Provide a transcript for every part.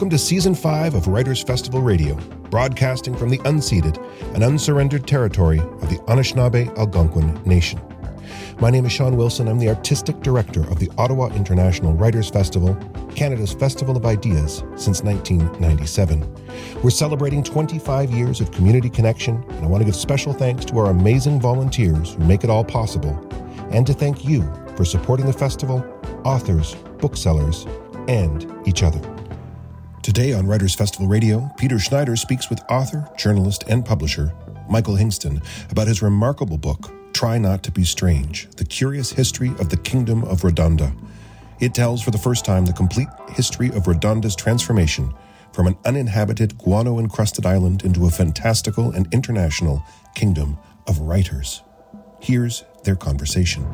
Welcome to Season 5 of Writers Festival Radio, broadcasting from the unceded and unsurrendered territory of the Anishinaabe Algonquin Nation. My name is Sean Wilson. I'm the Artistic Director of the Ottawa International Writers Festival, Canada's Festival of Ideas since 1997. We're celebrating 25 years of community connection, and I want to give special thanks to our amazing volunteers who make it all possible, and to thank you for supporting the festival, authors, booksellers, and each other. Today on Writers Festival Radio, Peter Schneider speaks with author, journalist, and publisher Michael Hingston about his remarkable book, Try Not to Be Strange The Curious History of the Kingdom of Redonda. It tells for the first time the complete history of Redonda's transformation from an uninhabited guano encrusted island into a fantastical and international kingdom of writers. Here's their conversation.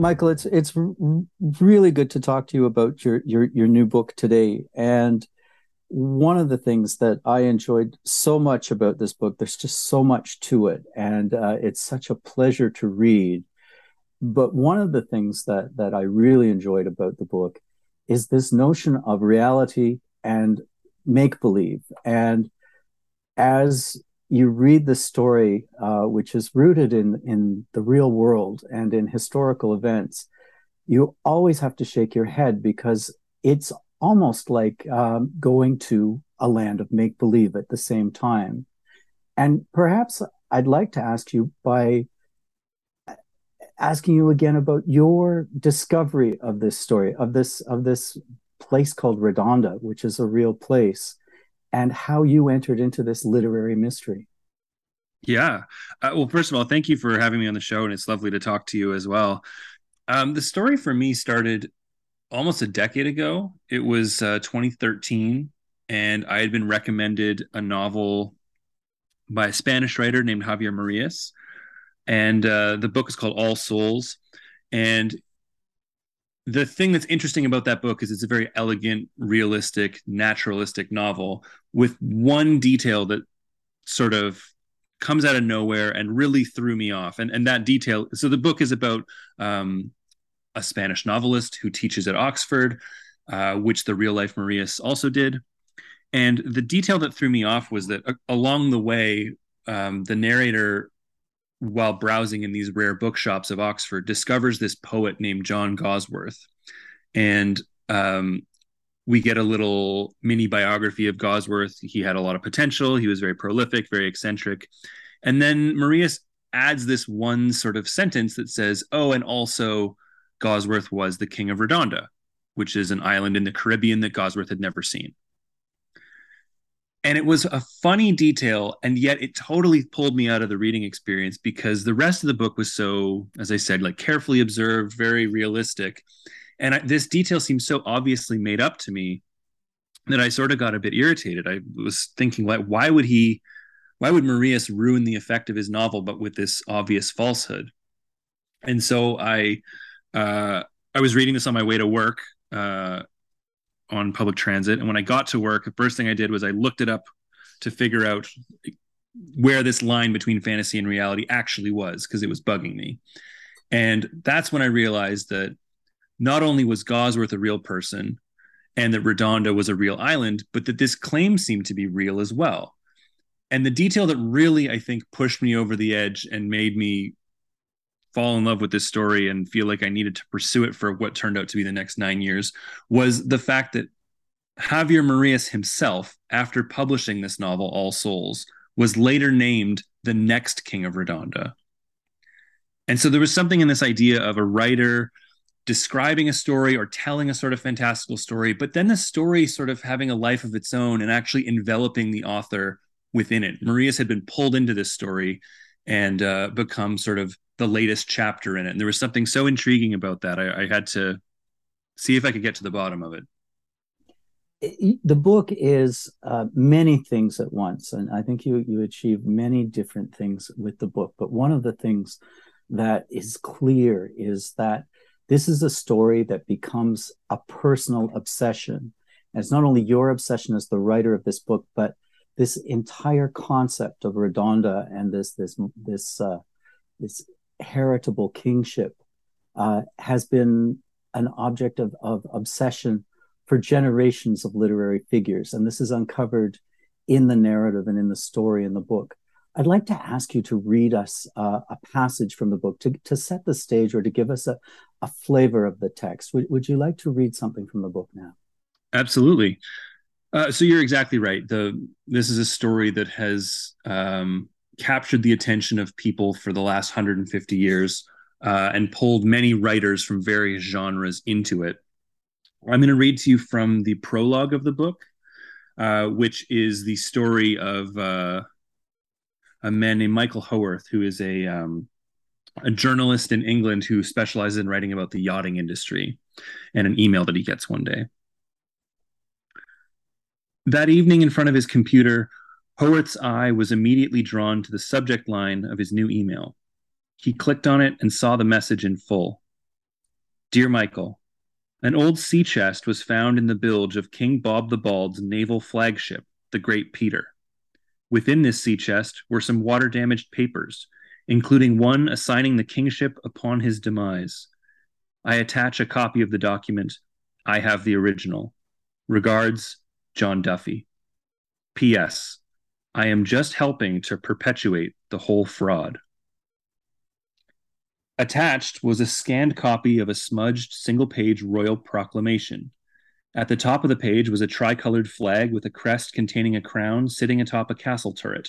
Michael, it's it's really good to talk to you about your your your new book today. And one of the things that I enjoyed so much about this book, there's just so much to it, and uh, it's such a pleasure to read. But one of the things that that I really enjoyed about the book is this notion of reality and make believe. And as you read the story, uh, which is rooted in in the real world and in historical events, you always have to shake your head because it's almost like um, going to a land of make believe at the same time. And perhaps I'd like to ask you by asking you again about your discovery of this story of this of this place called Redonda, which is a real place and how you entered into this literary mystery. Yeah. Uh, well, first of all, thank you for having me on the show, and it's lovely to talk to you as well. Um, the story for me started almost a decade ago. It was uh, 2013, and I had been recommended a novel by a Spanish writer named Javier Marias. And uh, the book is called All Souls. And the thing that's interesting about that book is it's a very elegant, realistic, naturalistic novel with one detail that sort of comes out of nowhere and really threw me off. And and that detail. So the book is about um, a Spanish novelist who teaches at Oxford, uh, which the real life Marias also did. And the detail that threw me off was that uh, along the way, um, the narrator while browsing in these rare bookshops of Oxford, discovers this poet named John Gawsworth. And um, we get a little mini biography of Gawsworth. He had a lot of potential. He was very prolific, very eccentric. And then Marias adds this one sort of sentence that says, Oh, and also Gawsworth was the king of Redonda, which is an island in the Caribbean that Gawsworth had never seen. And it was a funny detail, and yet it totally pulled me out of the reading experience because the rest of the book was so, as I said, like carefully observed, very realistic. And I, this detail seems so obviously made up to me that I sort of got a bit irritated. I was thinking, like, why would he, why would Marias ruin the effect of his novel, but with this obvious falsehood? And so I, uh, I was reading this on my way to work. Uh, on public transit. And when I got to work, the first thing I did was I looked it up to figure out where this line between fantasy and reality actually was because it was bugging me. And that's when I realized that not only was Gawsworth a real person and that Redonda was a real island, but that this claim seemed to be real as well. And the detail that really, I think, pushed me over the edge and made me fall in love with this story and feel like I needed to pursue it for what turned out to be the next nine years was the fact that Javier Marias himself, after publishing this novel, All Souls, was later named the next king of Redonda. And so there was something in this idea of a writer describing a story or telling a sort of fantastical story, but then the story sort of having a life of its own and actually enveloping the author within it. Marias had been pulled into this story and uh, become sort of the latest chapter in it. And there was something so intriguing about that. I, I had to see if I could get to the bottom of it. The book is uh, many things at once, and I think you you achieve many different things with the book. But one of the things that is clear is that this is a story that becomes a personal obsession, And it's not only your obsession as the writer of this book, but this entire concept of Redonda and this this this uh, this heritable kingship uh, has been an object of, of obsession for generations of literary figures. And this is uncovered in the narrative and in the story in the book. I'd like to ask you to read us uh, a passage from the book to, to set the stage or to give us a, a flavor of the text. Would, would you like to read something from the book now? Absolutely. Uh, so you're exactly right. The this is a story that has um, captured the attention of people for the last 150 years uh, and pulled many writers from various genres into it. I'm going to read to you from the prologue of the book, uh, which is the story of uh, a man named Michael Howarth, who is a um, a journalist in England who specializes in writing about the yachting industry, and an email that he gets one day. That evening, in front of his computer, Howarth's eye was immediately drawn to the subject line of his new email. He clicked on it and saw the message in full. Dear Michael, an old sea chest was found in the bilge of King Bob the Bald's naval flagship, the Great Peter. Within this sea chest were some water damaged papers, including one assigning the kingship upon his demise. I attach a copy of the document. I have the original. Regards, John Duffy. P.S. I am just helping to perpetuate the whole fraud. Attached was a scanned copy of a smudged single page royal proclamation. At the top of the page was a tricolored flag with a crest containing a crown sitting atop a castle turret.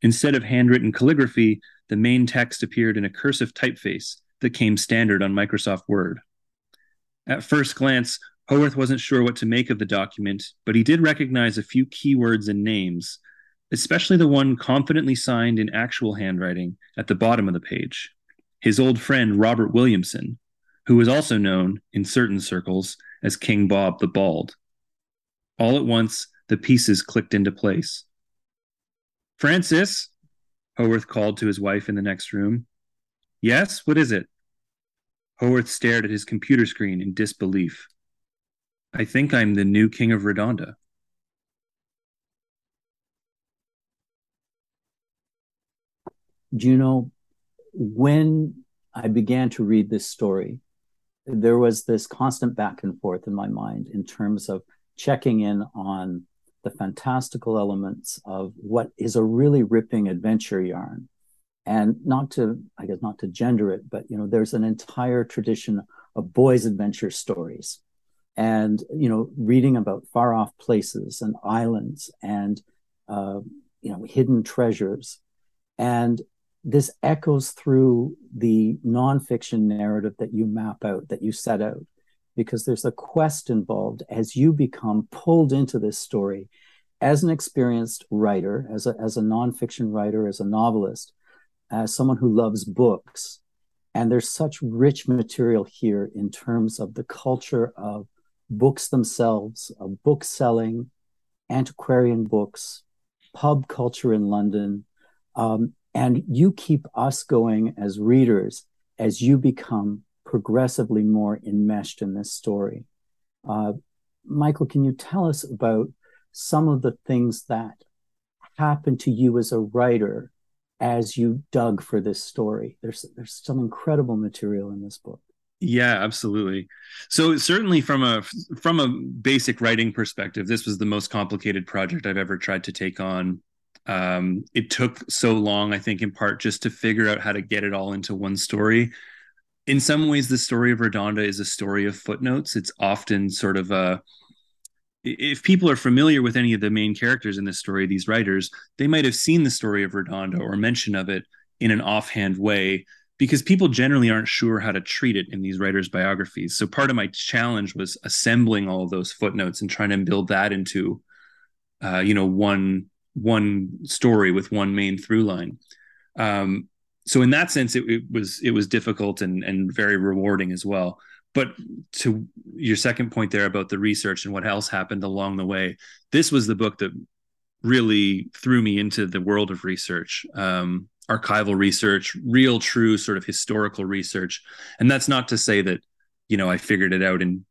Instead of handwritten calligraphy, the main text appeared in a cursive typeface that came standard on Microsoft Word. At first glance, Howarth wasn't sure what to make of the document, but he did recognize a few keywords and names, especially the one confidently signed in actual handwriting at the bottom of the page his old friend Robert Williamson, who was also known in certain circles as King Bob the Bald. All at once, the pieces clicked into place. Francis, Howarth called to his wife in the next room. Yes, what is it? Howarth stared at his computer screen in disbelief. I think I'm the new king of Redonda. Do you know when I began to read this story, there was this constant back and forth in my mind in terms of checking in on the fantastical elements of what is a really ripping adventure yarn. And not to, I guess, not to gender it, but you know, there's an entire tradition of boys' adventure stories, and you know, reading about far off places and islands and uh, you know, hidden treasures. And this echoes through the nonfiction narrative that you map out, that you set out, because there's a quest involved as you become pulled into this story as an experienced writer, as a, as a nonfiction writer, as a novelist, as someone who loves books. And there's such rich material here in terms of the culture of books themselves, of book selling, antiquarian books, pub culture in London, um, and you keep us going as readers as you become progressively more enmeshed in this story. Uh, Michael, can you tell us about some of the things that happened to you as a writer as you dug for this story? There's there's some incredible material in this book. Yeah, absolutely. So certainly from a from a basic writing perspective, this was the most complicated project I've ever tried to take on um, it took so long, I think, in part just to figure out how to get it all into one story. In some ways, the story of Redonda is a story of footnotes. It's often sort of a if people are familiar with any of the main characters in this story, these writers, they might have seen the story of Redonda or mention of it in an offhand way because people generally aren't sure how to treat it in these writers' biographies. So part of my challenge was assembling all those footnotes and trying to build that into, uh, you know, one one story with one main through line. Um, so in that sense, it, it, was it was difficult and and very rewarding as well. But to your second point there about the research and what else happened along the way, this was the book that really threw me into the world of research, um, archival research, real, true sort of historical research. And that's not to say that you know I figured it out in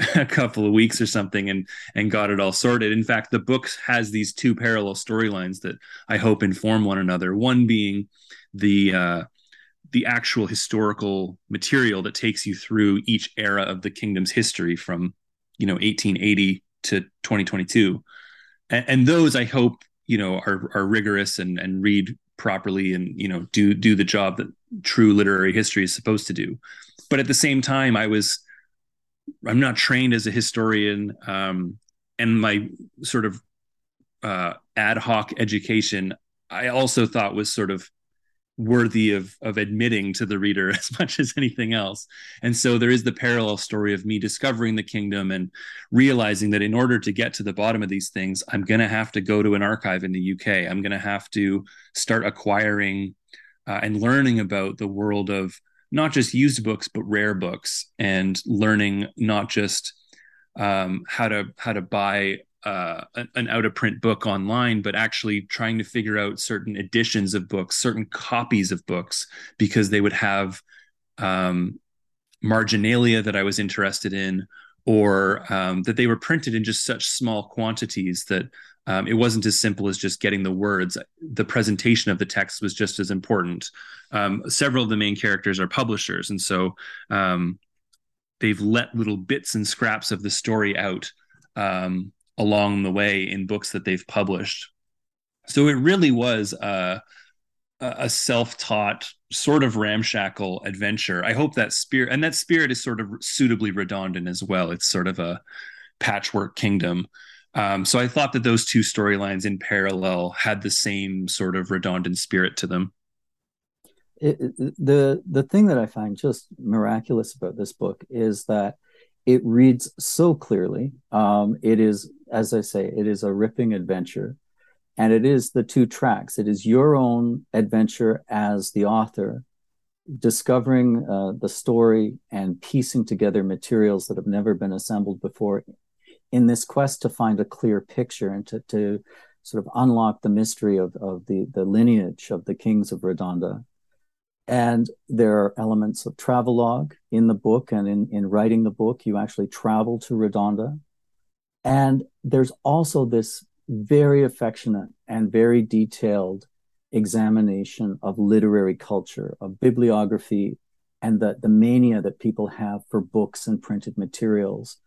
a couple of weeks or something and and got it all sorted. In fact, the book has these two parallel storylines that I hope inform one another. One being the uh, the actual historical material that takes you through each era of the kingdom's history from you know 1880 to 2022 and, and those i hope you know are are rigorous and and read properly and you know do do the job that true literary history is supposed to do but at the same time i was i'm not trained as a historian um, and my sort of uh, ad hoc education i also thought was sort of worthy of of admitting to the reader as much as anything else. And so there is the parallel story of me discovering the kingdom and realizing that in order to get to the bottom of these things i'm going to have to go to an archive in the uk i'm going to have to start acquiring uh, and learning about the world of not just used books but rare books and learning not just um, how to how to buy uh, an out of print book online, but actually trying to figure out certain editions of books, certain copies of books, because they would have um, marginalia that I was interested in, or um, that they were printed in just such small quantities that um, it wasn't as simple as just getting the words. The presentation of the text was just as important. Um, several of the main characters are publishers, and so um, they've let little bits and scraps of the story out um, along the way in books that they've published. So it really was a, a self-taught sort of ramshackle adventure. I hope that spirit and that spirit is sort of suitably Redondan as well. It's sort of a patchwork kingdom. Um, so I thought that those two storylines in parallel had the same sort of Redondan spirit to them. It, the the thing that I find just miraculous about this book is that it reads so clearly. Um, it is, as I say, it is a ripping adventure. And it is the two tracks. It is your own adventure as the author, discovering uh, the story and piecing together materials that have never been assembled before in this quest to find a clear picture and to, to sort of unlock the mystery of, of the, the lineage of the kings of Redonda and there are elements of travelogue in the book and in, in writing the book. You actually travel to redonda. And there's also this very affectionate and very detailed examination of literary culture of bibliography and the, the mania that people have for books and printed materials.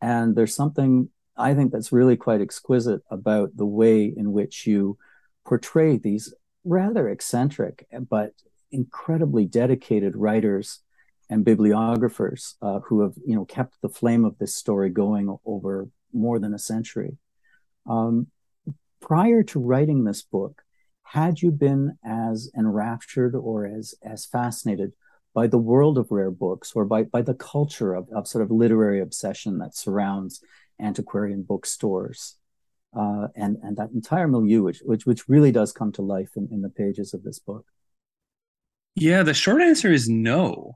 And there's something i think that's really quite exquisite about the way in which you portray these rather eccentric but incredibly dedicated writers and bibliographers uh, who have you know kept the flame of this story going over more than a century. Um, prior to writing this book, had you been as enraptured or as as fascinated by the world of rare books or by by the culture of, of sort of literary obsession that surrounds antiquarian bookstores uh, and and that entire milieu, which which which really does come to life in, in the pages of this book. Yeah, the short answer is no.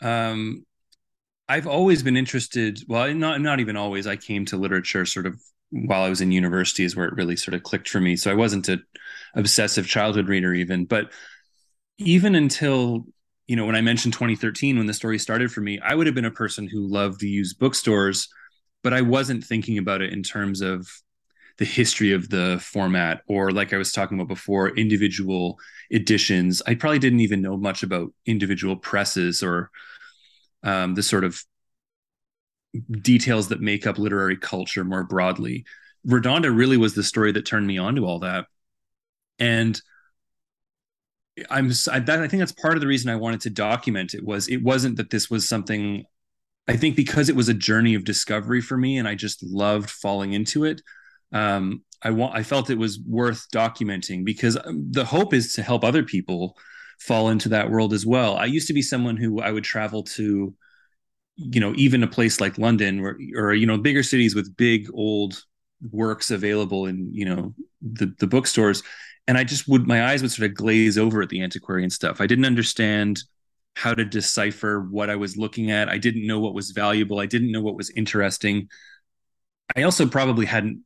Um, I've always been interested. Well, not not even always. I came to literature sort of while I was in university, is where it really sort of clicked for me. So I wasn't a obsessive childhood reader even, but even until you know when I mentioned 2013 when the story started for me, I would have been a person who loved to use bookstores, but I wasn't thinking about it in terms of the history of the format or like i was talking about before individual editions. I probably didn't even know much about individual presses or um, the sort of details that make up literary culture more broadly. Redonda really was the story that turned me on to all that. And i'm I, that, I think that's part of the reason i wanted to document it was it wasn't that this was something i think because it was a journey of discovery for me and i just loved falling into it um, I want I felt it was worth documenting because um, the hope is to help other people fall into that world as well. I used to be someone who I would travel to, you know, even a place like London or or you know bigger cities with big old works available in you know the the bookstores, and I just would my eyes would sort of glaze over at the antiquarian stuff. I didn't understand how to decipher what I was looking at. I didn't know what was valuable. I didn't know what was interesting. I also probably hadn't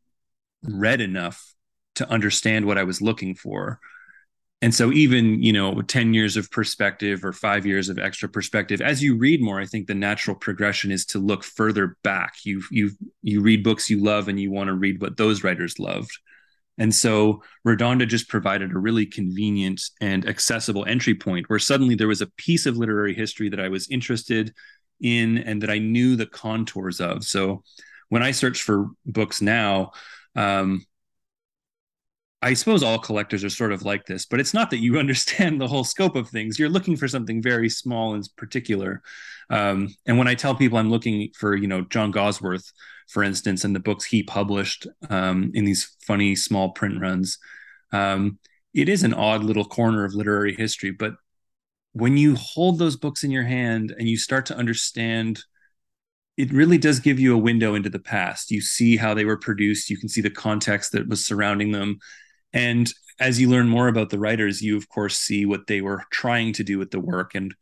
read enough to understand what I was looking for. and so even you know 10 years of perspective or five years of extra perspective as you read more i think the natural progression is to look further back. You you you read books you love and you want to read what those writers loved. And so redonda just provided a really convenient and accessible entry point where suddenly there was a piece of literary history that i was interested in and that i knew the contours of. So when i search for books now um, I suppose all collectors are sort of like this, but it's not that you understand the whole scope of things. You're looking for something very small and particular. Um, and when I tell people I'm looking for, you know, John Gawsworth, for instance, and the books he published um, in these funny small print runs, um, it is an odd little corner of literary history. But when you hold those books in your hand and you start to understand it really does give you a window into the past. You see how they were produced, you can see the context that was surrounding them, and as you learn more about the writers, you of course see what they were trying to do with the work. And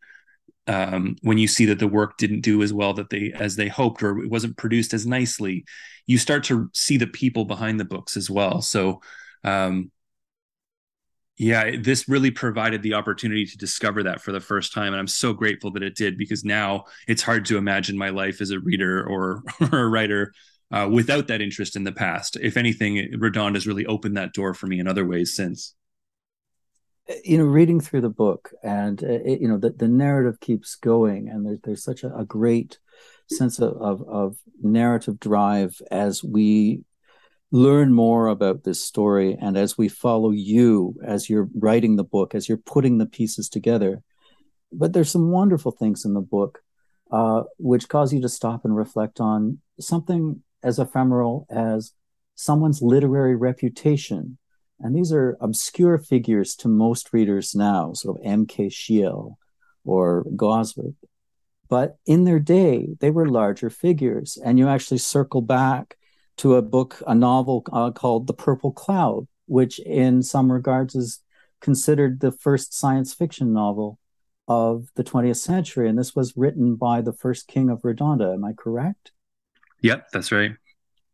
um, when you see that the work didn't do as well that they as they hoped, or it wasn't produced as nicely, you start to see the people behind the books as well. So um, yeah, this really provided the opportunity to discover that for the first time. And I'm so grateful that it did because now it's hard to imagine my life as a reader or, or a writer uh, without that interest in the past. If anything, Redonda has really opened that door for me in other ways since. You know, reading through the book, and uh, it, you know, the, the narrative keeps going, and there's there's such a, a great sense of, of, of narrative drive as we learn more about this story, and as we follow you as you're writing the book, as you're putting the pieces together. But there's some wonderful things in the book uh, which cause you to stop and reflect on something as ephemeral as someone's literary reputation. And these are obscure figures to most readers now, sort of M.P. Shiel or Gawsworth. But in their day, they were larger figures. And you actually circle back to a book, a novel uh, called The Purple Cloud, which in some regards is considered the first science fiction novel of the 20th century. And this was written by the first king of Redonda. Am I correct? Yep, that's right.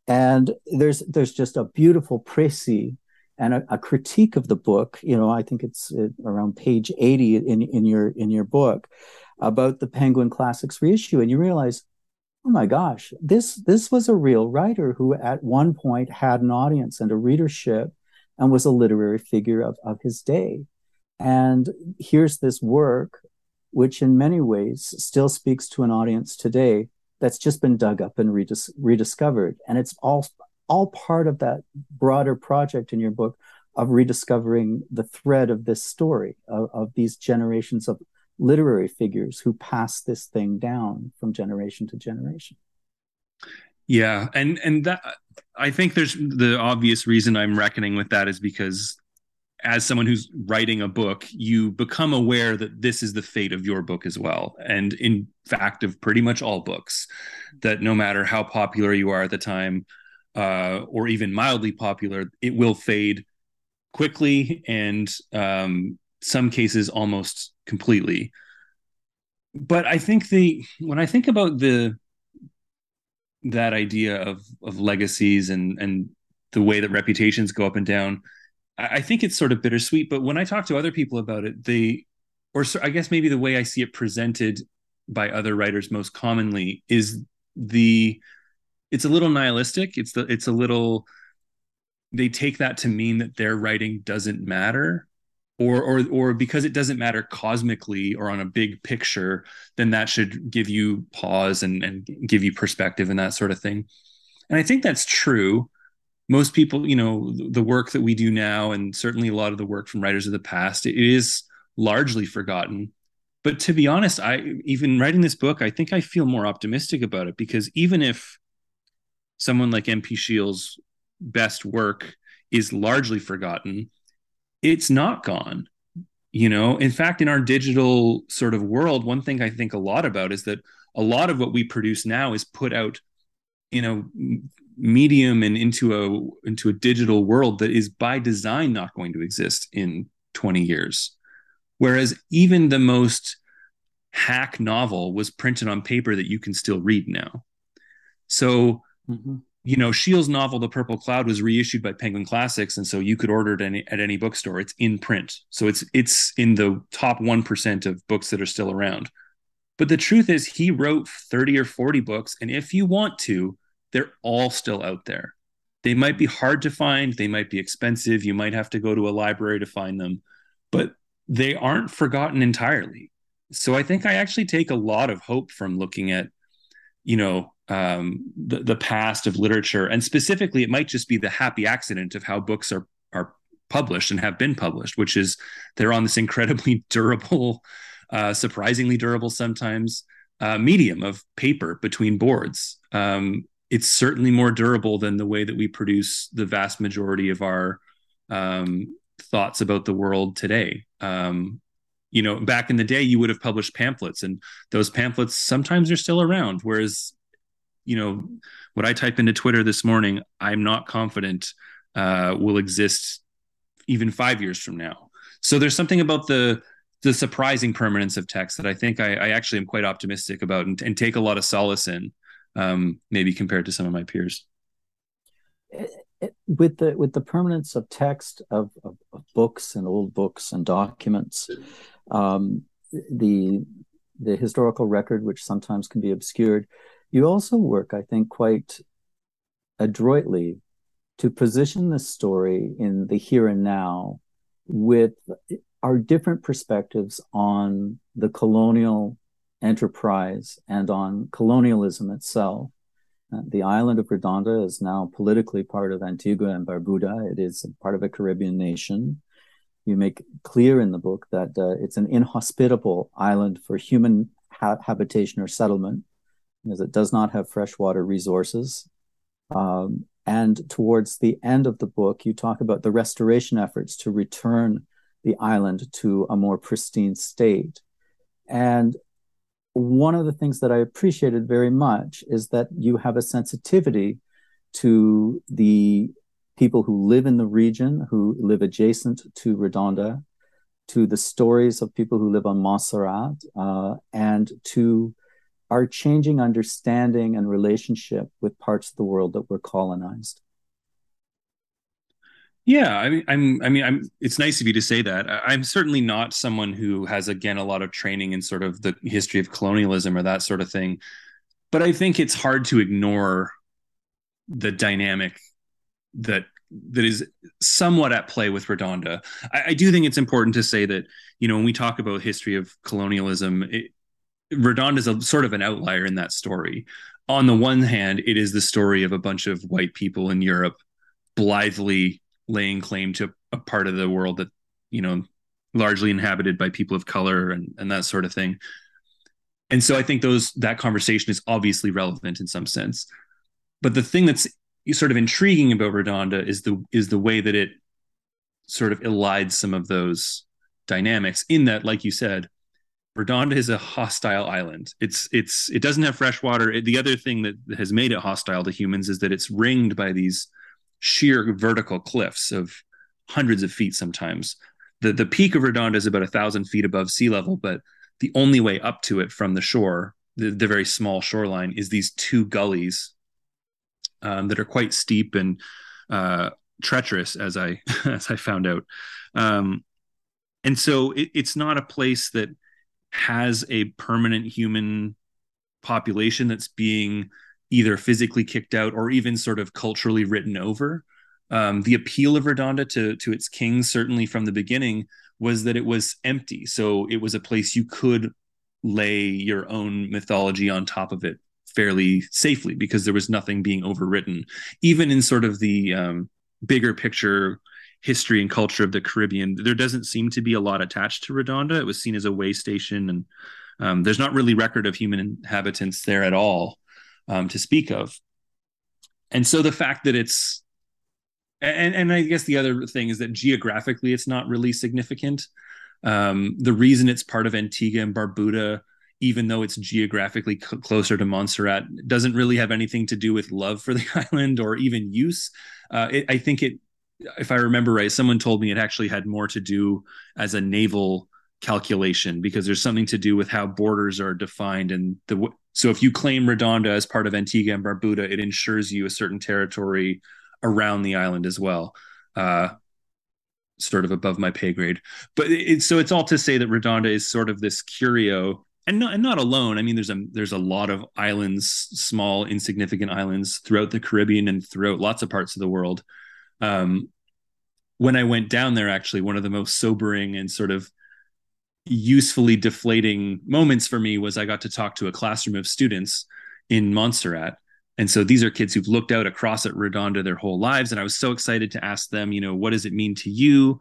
And there's there's just a beautiful précis and a, a, critique of the book. You know, I think it's uh, around page 80 in in your in your book about the Penguin Classics reissue, and you realize, oh my gosh, this this was a real writer who at one point had an audience and a readership, and was a literary figure of of his day. And here's this work, which in many ways still speaks to an audience today that's just been dug up and redis- rediscovered. And it's all all part of that broader project in your book of rediscovering the thread of this story of, of these generations of literary figures who pass this thing down from generation to generation. Yeah, and and that I think there's the obvious reason I'm reckoning with that is because as someone who's writing a book, you become aware that this is the fate of your book as well. And in fact, of pretty much all books, that no matter how popular you are at the time, uh, or even mildly popular, it will fade quickly and um, some cases almost completely. But I think the when I think about the that idea of of legacies and and the way that reputations go up and down, I think it's sort of bittersweet, but when I talk to other people about it, they, or I guess maybe the way I see it presented by other writers most commonly is the, it's a little nihilistic. It's the, it's a little, they take that to mean that their writing doesn't matter, or or or because it doesn't matter cosmically or on a big picture, then that should give you pause and and give you perspective and that sort of thing. And I think that's true most people, you know, the work that we do now, and certainly a lot of the work from writers of the past, it is largely forgotten. But to be honest, I even writing this book, I think I feel more optimistic about it because even if someone like MP Shiel's best work is largely forgotten, it's not gone. You know, in fact, in our digital sort of world, one thing I think a lot about is that a lot of what we produce now is put out in a medium and into a into a digital world that is by design not going to exist in 20 years whereas even the most hack novel was printed on paper that you can still read now so mm-hmm. You know, Shiel's novel, The Purple Cloud, was reissued by Penguin Classics, and so you could order it any, at any bookstore. It's in print, so it's it's in the top one percent of books that are still around. But the truth is, he wrote thirty or forty books, and if you want to, they're all still out there. They might be hard to find, they might be expensive. You might have to go to a library to find them, but they aren't forgotten entirely. So I think I actually take a lot of hope from looking at, you know, um, the, the past of literature, and specifically, it might just be the happy accident of how books are are published and have been published, which is they're on this incredibly durable, uh, surprisingly durable sometimes uh, medium of paper between boards. Um, it's certainly more durable than the way that we produce the vast majority of our um, thoughts about the world today. Um, you know, back in the day, you would have published pamphlets, and those pamphlets sometimes are still around. Whereas you know what I type into Twitter this morning, I'm not confident uh, will exist even five years from now. So there's something about the the surprising permanence of text that I think I, I actually am quite optimistic about and, and, take a lot of solace in, um, maybe compared to some of my peers. With the with the permanence of text of, of, of books and old books and documents, um, the the historical record, which sometimes can be obscured, you also work, I think, quite adroitly to position the story in the here and now with our different perspectives on the colonial enterprise and on colonialism itself. Uh, the island of Redonda is now politically part of Antigua and Barbuda. It is part of a Caribbean nation. You make clear in the book that uh, it's an inhospitable island for human ha- habitation or settlement because it does not have freshwater resources. Um, and towards the end of the book, you talk about the restoration efforts to return the island to a more pristine state. And one of the things that I appreciated very much is that you have a sensitivity to the people who live in the region, who live adjacent to Redonda, to the stories of people who live on Montserrat, uh, and to our changing understanding and relationship with parts of the world that were colonized. Yeah, I mean, I'm. I mean, I'm. It's nice of you to say that. I'm certainly not someone who has, again, a lot of training in sort of the history of colonialism or that sort of thing. But I think it's hard to ignore the dynamic that that is somewhat at play with Redonda. I, I, do think it's important to say that you know when we talk about history of colonialism, it, Redonda is a sort of an outlier in that story. On the one hand, it is the story of a bunch of white people in Europe blithely laying claim to a part of the world that, you know, largely inhabited by people of color and, and that sort of thing. And so I think those that conversation is obviously relevant in some sense. But the thing that's sort of intriguing about Redonda is the is the way that it sort of elides some of those dynamics in that, like you said, Redonda is a hostile island. It's it's it doesn't have fresh water. It, the other thing that has made it hostile to humans is that it's ringed by these sheer vertical cliffs of hundreds of feet sometimes. The the peak of Redonda is about a thousand feet above sea level, but the only way up to it from the shore, the, the very small shoreline, is these two gullies um, that are quite steep and uh, treacherous, as I as I found out. Um, and so it, it's not a place that has a permanent human population that's being either physically kicked out or even sort of culturally written over. Um, the appeal of Redonda to to its kings, certainly from the beginning, was that it was empty. So it was a place you could lay your own mythology on top of it fairly safely because there was nothing being overwritten. Even in sort of the um, bigger picture history and culture of the Caribbean, there doesn't seem to be a lot attached to Redonda. It was seen as a way station, and um, there's not really record of human inhabitants there at all um, to speak of. And so the fact that it's and and I guess the other thing is that geographically it's not really significant. Um, the reason it's part of Antigua and Barbuda, even though it's geographically c- closer to Montserrat, doesn't really have anything to do with love for the island or even use. Uh, it, I think it if I remember right, someone told me it actually had more to do as a naval calculation because there's something to do with how borders are defined and the so if you claim Redonda as part of Antigua and Barbuda, it ensures you a certain territory around the island as well. Uh, sort of above my pay grade, but it's so it's all to say that Redonda is sort of this curio, and not and not alone. I mean, there's a there's a lot of islands, small insignificant islands throughout the Caribbean and throughout lots of parts of the world. Um, when I went down there, actually, one of the most sobering and sort of usefully deflating moments for me was I got to talk to a classroom of students in Montserrat. And so these are kids who've looked out across at Redonda their whole lives. And I was so excited to ask them, you know, what does it mean to you?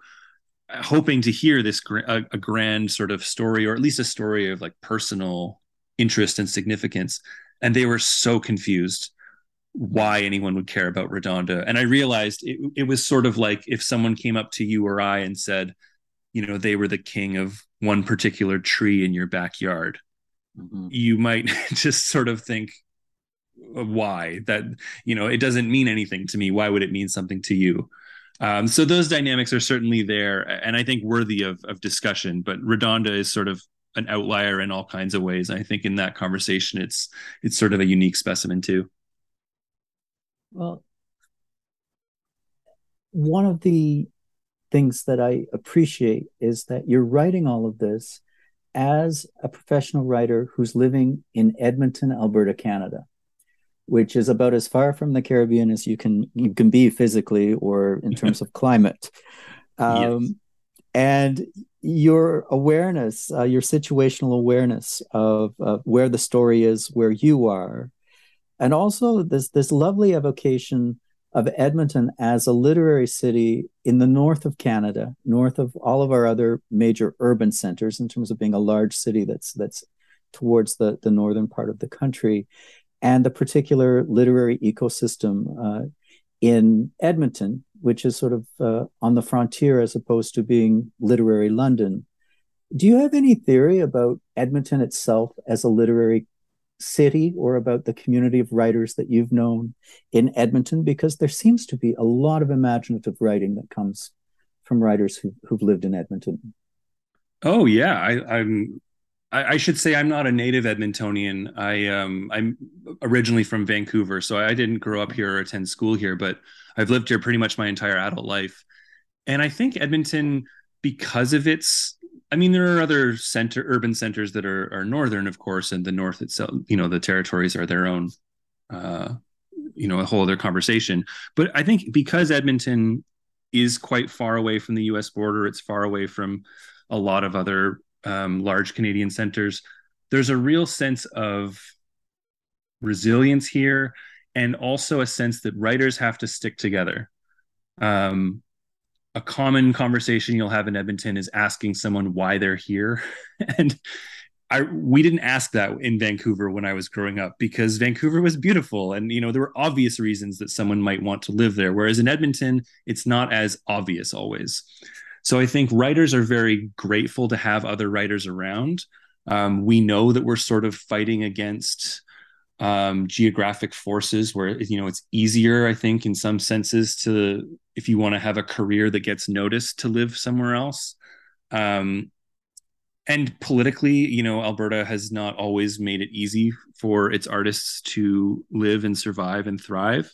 Hoping to hear this a, a grand sort of story, or at least a story of like personal interest and significance. And they were so confused why anyone would care about Redonda. And I realized it, it was sort of like if someone came up to you or I and said, you know, they were the king of one particular tree in your backyard. Mm-hmm. You might just sort of think, why? That, you know, it doesn't mean anything to me. Why would it mean something to you? Um, so those dynamics are certainly there and I think worthy of, of discussion, but Redonda is sort of an outlier in all kinds of ways. I think in that conversation, it's, it's sort of a unique specimen too. Well, one of the things that I appreciate is that you're writing all of this as a professional writer who's living in Edmonton, Alberta, Canada, which is about as far from the Caribbean as you can you can be physically or in terms of climate. Um, yes. And your awareness, uh, your situational awareness of, of where the story is, where you are, and also this this lovely evocation of Edmonton as a literary city in the north of Canada, north of all of our other major urban centers in terms of being a large city that's that's towards the, the northern part of the country, and the particular literary ecosystem uh, in Edmonton, which is sort of uh, on the frontier as opposed to being literary London. Do you have any theory about Edmonton itself as a literary city or about the community of writers that you've known in Edmonton? Because there seems to be a lot of imaginative writing that comes from writers who, who've lived in Edmonton. Oh yeah, I, I'm. I, I should say I'm not a native Edmontonian. I um I'm originally from Vancouver, so I didn't grow up here or attend school here, but I've lived here pretty much my entire adult life. And I think Edmonton, because of its I mean, there are other center urban centers that are are northern, of course, and the north itself. You know, the territories are their own, uh, you know, a whole other conversation. But I think because Edmonton is quite far away from the U.S. border, it's far away from a lot of other um, large Canadian centers. There's a real sense of resilience here, and also a sense that writers have to stick together. Um, a common conversation you'll have in Edmonton is asking someone why they're here. and I we didn't ask that in Vancouver when I was growing up because Vancouver was beautiful and you know there were obvious reasons that someone might want to live there whereas in Edmonton it's not as obvious always. So I think writers are very grateful to have other writers around. Um, we know that we're sort of fighting against um, geographic forces where you know it's easier i think in some senses to if you want to have a career that gets noticed to live somewhere else. Um, and politically you know alberta has not always made it easy for its artists to live and survive and thrive.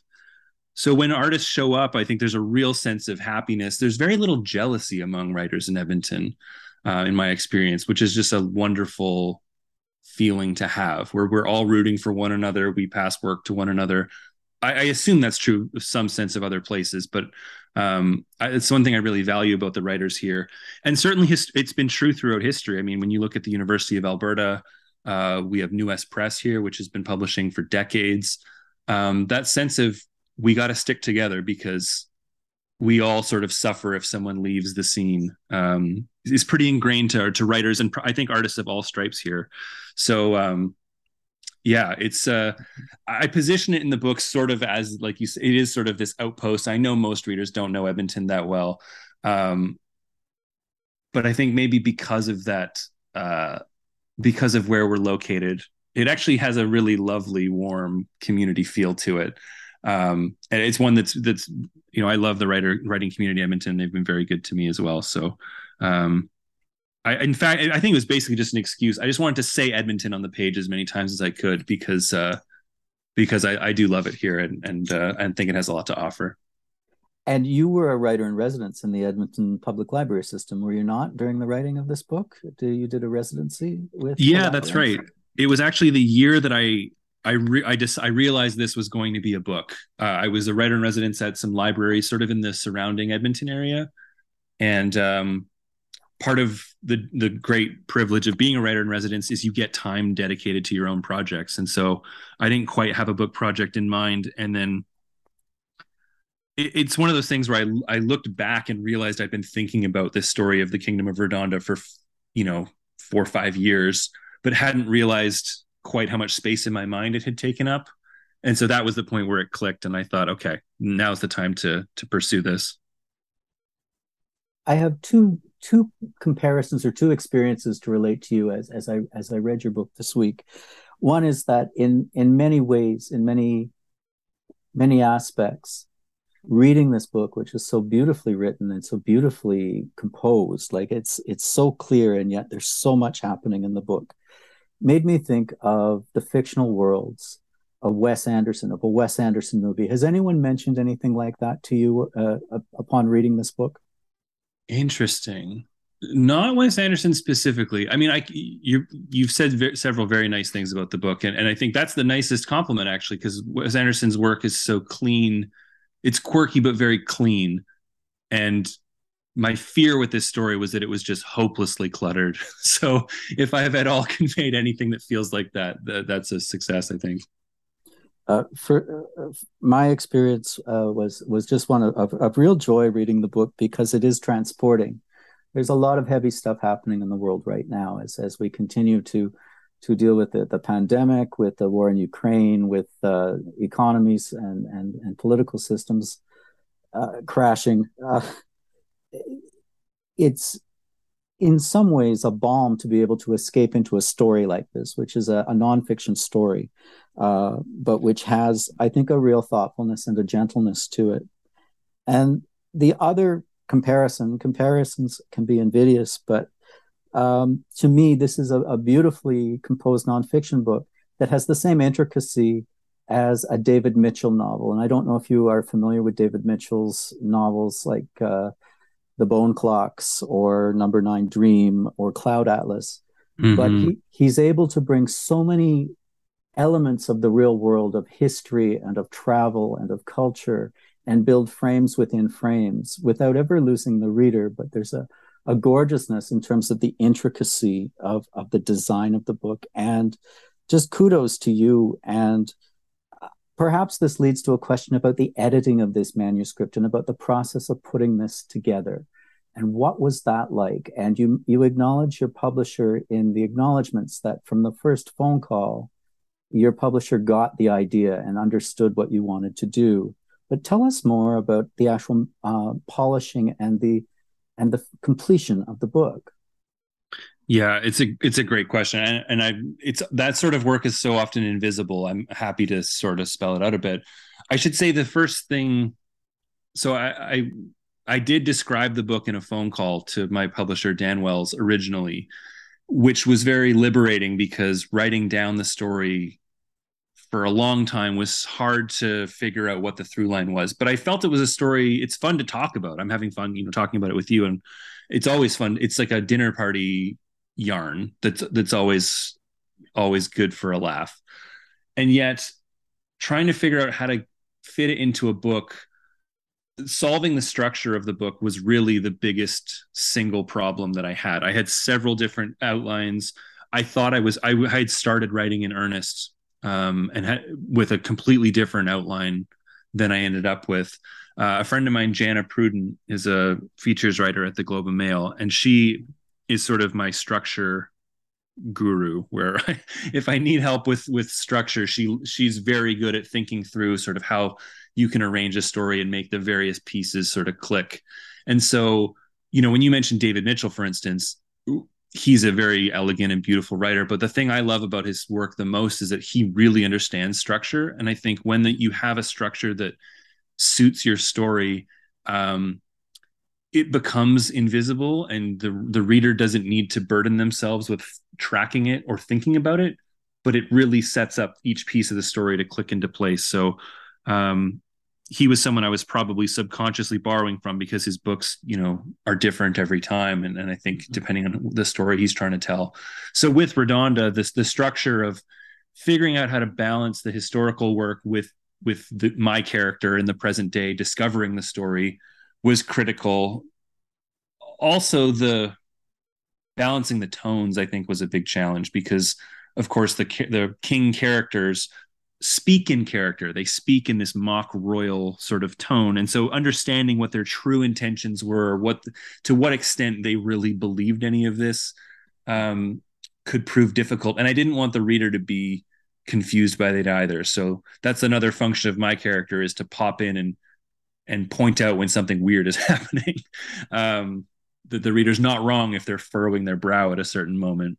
So when artists show up i think there's a real sense of happiness. There's very little jealousy among writers in edmonton uh, in my experience which is just a wonderful feeling to have where we're all rooting for one another. We pass work to one another i, I assume that's true of some sense of other places but um, I, it's one thing i really value about the writers here and certainly his, it's been true throughout history i mean when you look at the university of alberta uh, we have NeWest Press here, which has been publishing for decades. Um, that sense of we got to stick together because we all sort of suffer if someone leaves the scene um, is pretty ingrained to, to writers and I think artists of all stripes here. So um, yeah, it's uh, I position it in the book sort of as like you it is sort of this outpost. I know most readers don't know Edmonton that well, um, but I think maybe because of that, uh, because of where we're located, it actually has a really lovely, warm community feel to it um, and it's one that's that's you know I love the writer writing community Edmonton. They've been very good to me as well. So um, I, in fact, I think it was basically just an excuse. I just wanted to say Edmonton on the page as many times as I could because uh, because I, I do love it here and and uh, and think it has a lot to offer. And you were a writer in residence in the Edmonton Public Library system, were you not, during the writing of this book? Do you did a residency with? Yeah, that's right. It was actually the year that I I re- I just I realized this was going to be a book. Uh, I was a writer in residence at some libraries, sort of in the surrounding Edmonton area, and um, part of the the great privilege of being a writer in residence is you get time dedicated to your own projects. And so I didn't quite have a book project in mind, and then it, it's one of those things where I I looked back and realized I'd been thinking about this story of the Kingdom of Redonda for you know four or five years, but hadn't realized quite how much space in my mind it had taken up. And so that was the point where it clicked and i thought okay now's the time to to pursue this. I have two two comparisons or two experiences to relate to you as as i as i read your book this week one is that in in many ways in many many aspects reading this book which is so beautifully written and so beautifully composed like it's it's so clear and yet there's so much happening in the book made me think of the fictional worlds of Wes Anderson, of a Wes Anderson movie. Has anyone mentioned anything like that to you uh, upon reading this book? Interesting. Not Wes Anderson specifically. I mean, I you you've said ve- several very nice things about the book, and, and I think that's the nicest compliment actually, because Wes Anderson's work is so clean. It's quirky but very clean, and my fear with this story was that it was just hopelessly cluttered. So if I have at all conveyed anything that feels like that, that that's a success, I think. Uh, for uh, my experience uh, was was just one of, of, of, real joy reading the book because it is transporting. There's a lot of heavy stuff happening in the world right now as as we continue to to deal with the, the pandemic, with the war in Ukraine, with uh, economies and, and and political systems uh, crashing. Uh, it's in some ways a balm to be able to escape into a story like this, which is a, a nonfiction story, uh, but which has, I think, a real thoughtfulness and a gentleness to it. And the other comparison, comparisons can be invidious, but um, to me, this is a, a, beautifully composed nonfiction book that has the same intricacy as a David Mitchell novel. And I don't know if you are familiar with David Mitchell's novels like uh, the Bone Clocks or Number Nine Dream or Cloud Atlas. Mm-hmm. But he, he's able to bring so many elements of the real world of history and of travel and of culture and build frames within frames without ever losing the reader. But there's a, a gorgeousness in terms of the intricacy of, of the design of the book. And just kudos to you and Perhaps this leads to a question about the editing of this manuscript and about the process of putting this together. And what was that like? And you you acknowledge your publisher in the acknowledgments that from the first phone call, your publisher got the idea and understood what you wanted to do. But tell us more about the actual uh, polishing and the and the completion of the book. Yeah, it's a it's a great question, and, and I it's that sort of work is so often invisible. I'm happy to sort of spell it out a bit. I should say the first thing. So I, I I did describe the book in a phone call to my publisher Dan Wells originally, which was very liberating because writing down the story for a long time was hard to figure out what the through line was. But I felt it was a story. It's fun to talk about. I'm having fun, you know, talking about it with you, and it's always fun. It's like a dinner party yarn that's that's always always good for a laugh. And yet trying to figure out how to fit it into a book solving the structure of the book was really the biggest single problem that i had. I had several different outlines. I thought i was i, I had started writing in earnest um, and had, with a completely different outline than i ended up with. Uh, a friend of mine jana pruden is a features writer at the globe and mail and she is sort of my structure guru where if i need help with with structure she she's very good at thinking through sort of how you can arrange a story and make the various pieces sort of click. And so you know when you mentioned david mitchell for instance he's a very elegant and beautiful writer but the thing i love about his work the most is that he really understands structure. And i think when that you have a structure that suits your story um it becomes invisible and the the reader doesn't need to burden themselves with tracking it or thinking about it but it really sets up each piece of the story to click into place. So um, he was someone i was probably subconsciously borrowing from because his books you know are different every time. And, and i think mm-hmm. depending on the story he's trying to tell. So with redonda this the structure of figuring out how to balance the historical work with with the, my character in the present day discovering the story was critical. Also, the balancing the tones, I think, was a big challenge because, of course, the the king characters speak in character. They speak in this mock royal sort of tone, and so understanding what their true intentions were, what to what extent they really believed any of this, um, could prove difficult. And I didn't want the reader to be confused by it either. So that's another function of my character is to pop in and and point out when something weird is happening. Um, that the reader's not wrong if they're furrowing their brow at a certain moment.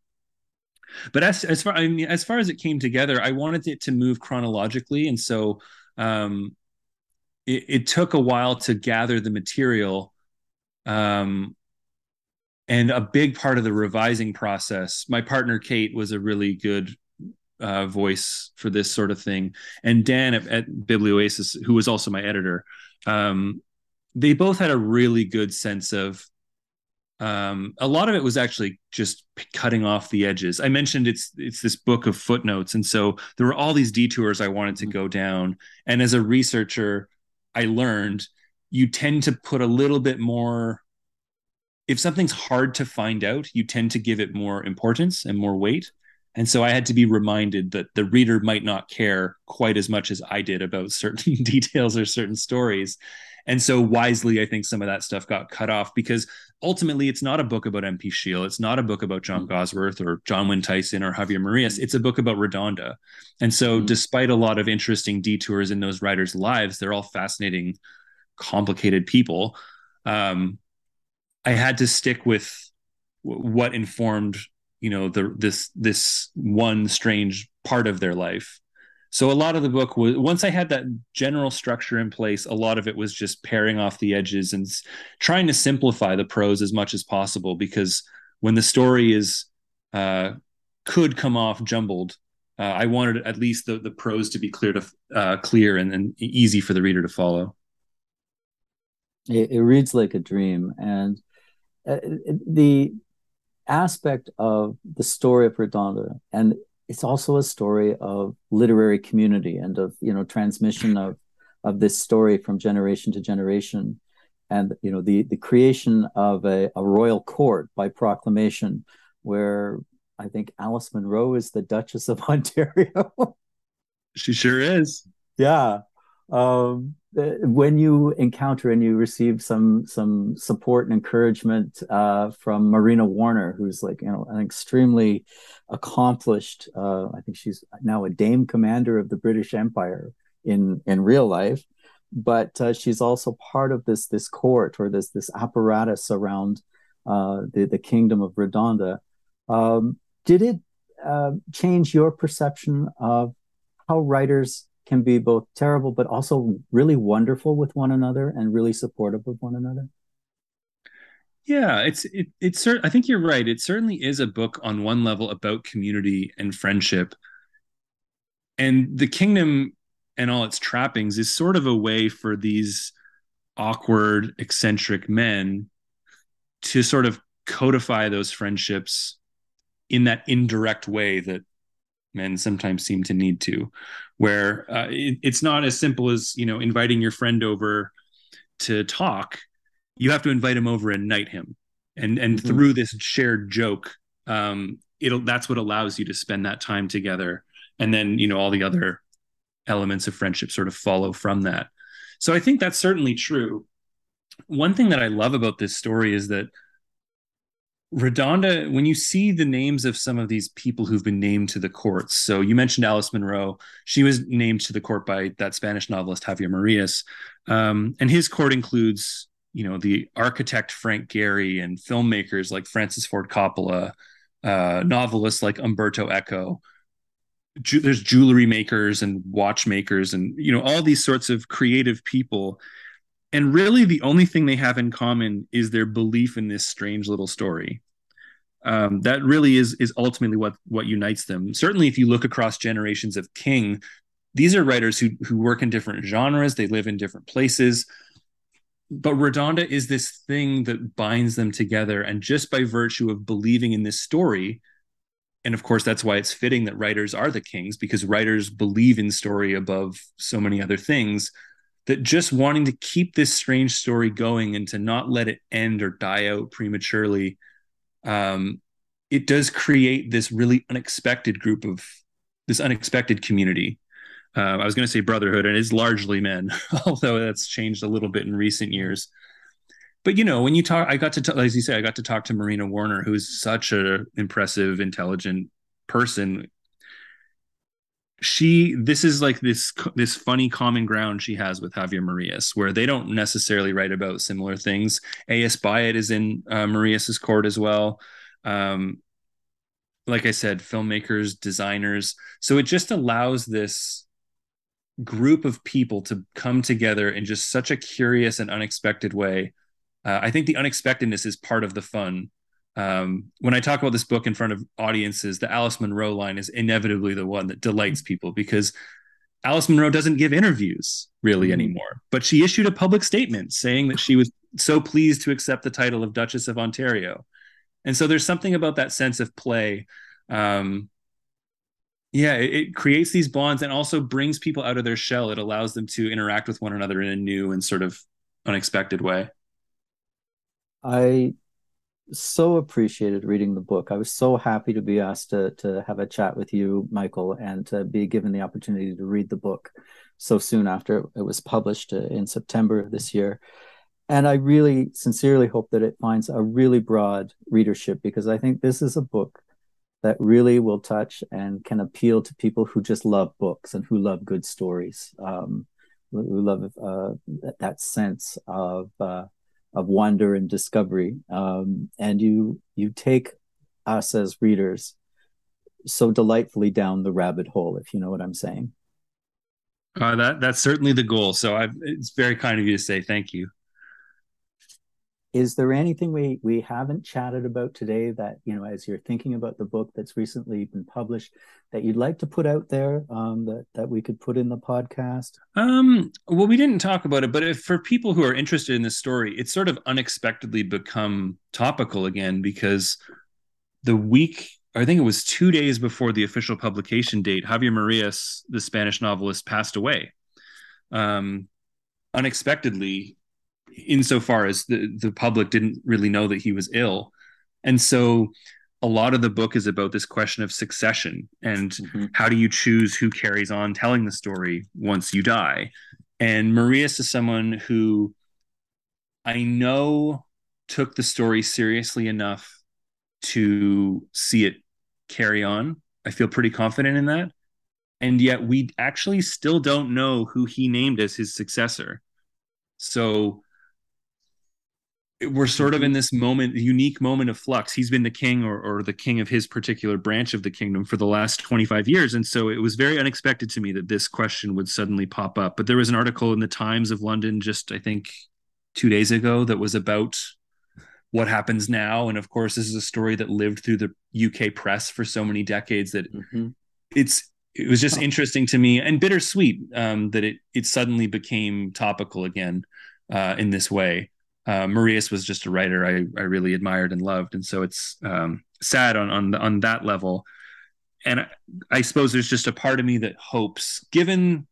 But as as far I mean, as far as it came together, I wanted it to move chronologically, and so um, it, it, took a while to gather the material. Um, and a big part of the revising process, my partner Kate was a really good uh, voice for this sort of thing, and Dan at, at Biblioasis, who was also my editor, um, they both had a really good sense of um, a lot of it was actually just cutting off the edges. I mentioned it's it's this book of footnotes, and so there were all these detours I wanted to mm-hmm. go down. And as a researcher, I learned you tend to put a little bit more. If something's hard to find out, you tend to give it more importance and more weight. And so I had to be reminded that the reader might not care quite as much as I did about certain details or certain stories. And so wisely, I think some of that stuff got cut off because ultimately it's not a book about MP Shiel. It's not a book about John mm-hmm. Or Jon Wynne-Tyson or Javier Marias. It's a book about Redonda. And so mm-hmm. despite a lot of interesting detours in those writers' lives, they're all fascinating, complicated people. Um, I had to stick with what informed you know the this this one strange part of their life. So a lot of the book was once i had that general structure in place a lot of it was just paring off the edges and trying to simplify the prose as much as possible because when the story is uh, could come off jumbled uh, i wanted at least the, the prose to be clear to uh, clear and, and easy for the reader to follow. It, it reads like a dream and uh, the aspect of the story of Redonda, and it's also a story of literary community and of you know transmission of of this story from generation to generation, and you know the the creation of a, a royal court by proclamation, where I think Alice Munro is the Duchess of Ontario. she sure is. Yeah. Um, when you encounter and you receive some some support and encouragement uh, from Marina Warner, who's like you know an extremely accomplished. Uh, I think she's now a Dame Commander of the British Empire in in real life, but uh, she's also part of this this court or this this apparatus around uh, the the kingdom of Redonda. Um, did it uh, change your perception of how writers can be both terrible but also really wonderful with one another and really supportive of one another. Yeah it's it, it's i think you're right. It certainly is a book on one level about community and friendship. And the kingdom and all its trappings is sort of a way for these awkward eccentric men to sort of codify those friendships in that indirect way that men sometimes seem to need to where uh, it, it's not as simple as you know inviting your friend over to talk. You have to invite him over and knight him. And and mm-hmm. through this shared joke um it'll that's what allows you to spend that time together. And then you know all the other elements of friendship sort of follow from that. So i think that's certainly true. One thing that i love about this story is that Redonda, when you see the names of some of these people who've been named to the courts, so you mentioned Alice Munro. she was named to the court by that Spanish novelist Javier Marias, um, and his court includes, you know, the architect Frank Gehry and filmmakers like Francis Ford Coppola, uh, novelists like Umberto Eco. Ju- there's jewelry makers and watchmakers, and you know all these sorts of creative people and really the only thing they have in common is their belief in this strange little story. Um, that really is is ultimately what what unites them. Certainly if you look across generations of king these are writers who who work in different genres. They live in different places. But redonda is this thing that binds them together. And just by virtue of believing in this story and of course that's why it's fitting that writers are the kings because writers believe in story above so many other things that just wanting to keep this strange story going and to not let it end or die out prematurely um, it does create this really unexpected group of this unexpected community. Uh, i was going to say brotherhood and it's largely men although that's changed a little bit in recent years. But you know when you talk i got to t- as you say i got to talk to marina warner who's such an impressive intelligent person she this is like this this funny common ground she has with Javier Marias, where they don't necessarily write about similar things. A.S. Byatt is in uh, Marias's court as well. Um, like I said, filmmakers, designers. So it just allows this group of people to come together in just such a curious and unexpected way. Uh, I think the unexpectedness is part of the fun um, when I talk about this book in front of audiences, the Alice Munro line is inevitably the one that delights people because Alice Munro doesn't give interviews really mm-hmm. anymore, but she issued a public statement saying that she was so pleased to accept the title of Duchess of Ontario. And so there's something about that sense of play. Um, yeah, it, it, creates these bonds and also brings people out of their shell. It allows them to interact with one another in a new and sort of unexpected way. I so appreciated reading the book. I was so happy to be asked to to have a chat with you, Michael, and to be given the opportunity to read the book so soon after it was published uh, in September of this year. And I really sincerely hope that it finds a really broad readership because I think this is a book that really will touch and can appeal to people who just love books and who love good stories, um, who love uh, that sense of uh, of wonder and discovery. Um, and you you take us as readers so delightfully down the rabbit hole if you know what i'm saying. Uh, that that's certainly the goal. So I've, it's very kind of you to say thank you is there anything we we haven't chatted about today that you know as you're thinking about the book that's recently been published that you'd like to put out there um, that that we could put in the podcast um, well we didn't talk about it but if for people who are interested in this story it's sort of unexpectedly become topical again because the week I think it was two days before the official publication date, Javier Marias, the Spanish novelist, passed away. Um, unexpectedly, insofar as the, the public didn't really know that he was ill. And so a lot of the book is about this question of succession and mm-hmm. how do you choose who carries on telling the story once you die. And Marias is someone who I know took the story seriously enough to see it carry on. I feel pretty confident in that. And yet we actually still don't know who he named as his successor. So we're sort of mm-hmm. in this moment unique moment of flux. He's been the king or, or the king of his particular branch of the kingdom for the last 25 years. And so it was very unexpected to me that this question would suddenly pop up. But there was an article in the times of london just i think two days ago that was about what happens now. And of course this is a story that lived through the uk press for so many decades that mm-hmm. it's it was just interesting to me and bittersweet um, that it it suddenly became topical again uh, in this way uh, Marias was just a writer I, I really admired and loved, and so it's um, sad on on on that level. And I, I suppose there's just a part of me that hopes, given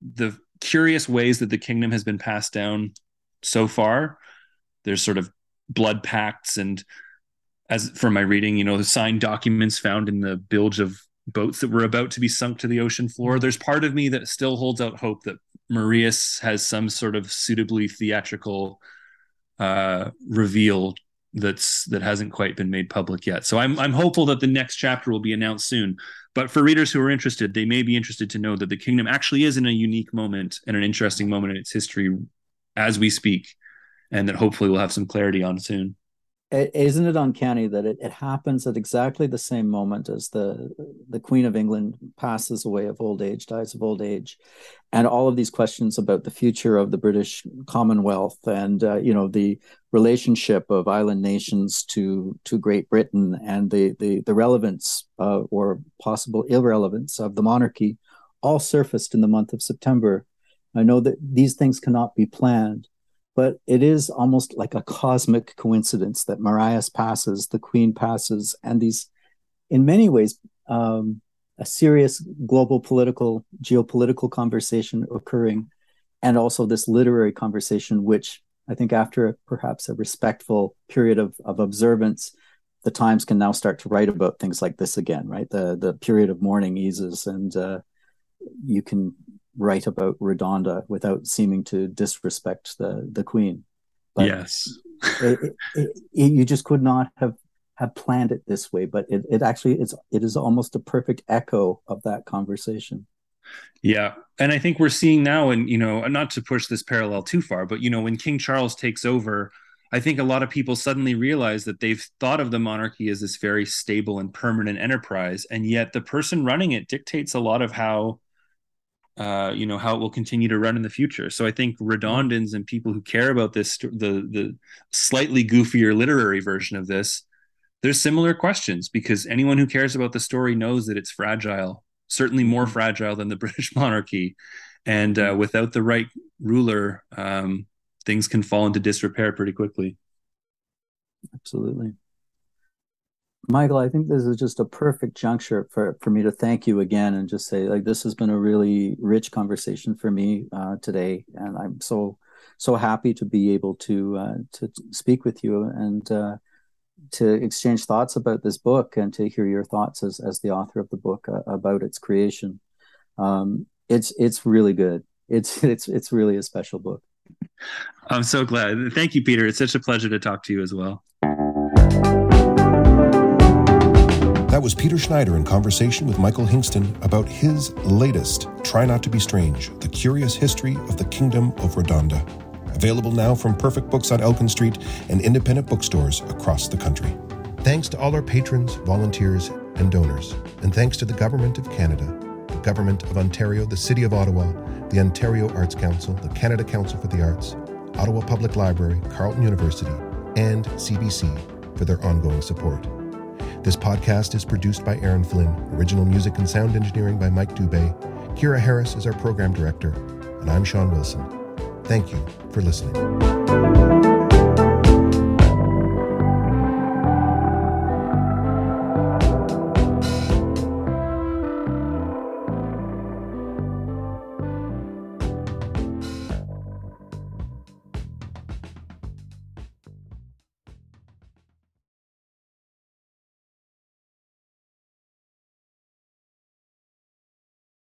the curious ways that the kingdom has been passed down so far, there's sort of blood pacts and as from my reading, you know, the signed documents found in the bilge of boats that were about to be sunk to the ocean floor. There's part of me that still holds out hope that Marias has some sort of suitably theatrical uh, reveal that's that hasn't quite been made public yet. So I'm I'm hopeful that the next chapter will be announced soon. But for readers who are interested, they may be interested to know that the kingdom actually is in a unique moment and an interesting moment in its history as we speak, and that hopefully we'll have some clarity on soon. Isn't it uncanny that it, it happens at exactly the same moment as the the Queen of England passes away of old age, dies of old age, and all of these questions about the future of the British Commonwealth and uh, you know the relationship of island nations to to Great Britain and the the the relevance uh, or possible irrelevance of the monarchy all surfaced in the month of September. I know that these things cannot be planned, but it is almost like a cosmic coincidence that Marias passes, the Queen passes, and these, in many ways, um, a serious global political, geopolitical conversation occurring, and also this literary conversation, which I think after perhaps a respectful period of, of observance, the Times can now start to write about things like this again, right? The the period of mourning eases, and uh, you can write about Redonda without seeming to disrespect the the queen. But yes, it, it, it, you just could not have have planned it this way. But it, it actually is it is almost a perfect echo of that conversation. Yeah, and I think we're seeing now, and you know, not to push this parallel too far, but you know, when King Charles takes over. I think a lot of people suddenly realize that they've thought of the monarchy as this very stable and permanent enterprise, and yet the person running it dictates a lot of how uh, you know how it will continue to run in the future. So I think redondans and people who care about this, the the slightly goofier literary version of this, there's similar questions because anyone who cares about the story knows that it's fragile, certainly more mm-hmm. fragile than the British monarchy, and uh, mm-hmm. without the right ruler, um, things can fall into disrepair pretty quickly. Absolutely. Michael, I think this is just a perfect juncture for, for me to thank you again and just say like this has been a really rich conversation for me uh, today, and I'm so so happy to be able to uh, to speak with you and uh, to exchange thoughts about this book and to hear your thoughts as as the author of the book uh, about its creation. Um, it's it's really good. It's it's it's really a special book. I'm so glad. Thank you, Peter. It's such a pleasure to talk to you as well. That was Peter Schneider in conversation with Michael Hingston about his latest, Try Not to Be Strange The Curious History of the Kingdom of Redonda. Available now from Perfect Books on Elgin Street and independent bookstores across the country. Thanks to all our patrons, volunteers, and donors. And thanks to the Government of Canada, the Government of Ontario, the City of Ottawa, the Ontario Arts Council, the Canada Council for the Arts, Ottawa Public Library, Carleton University, and CBC for their ongoing support. This podcast is produced by Aaron Flynn, original music and sound engineering by Mike Dubé. Kira Harris is our program director, and I'm Sean Wilson. Thank you for listening.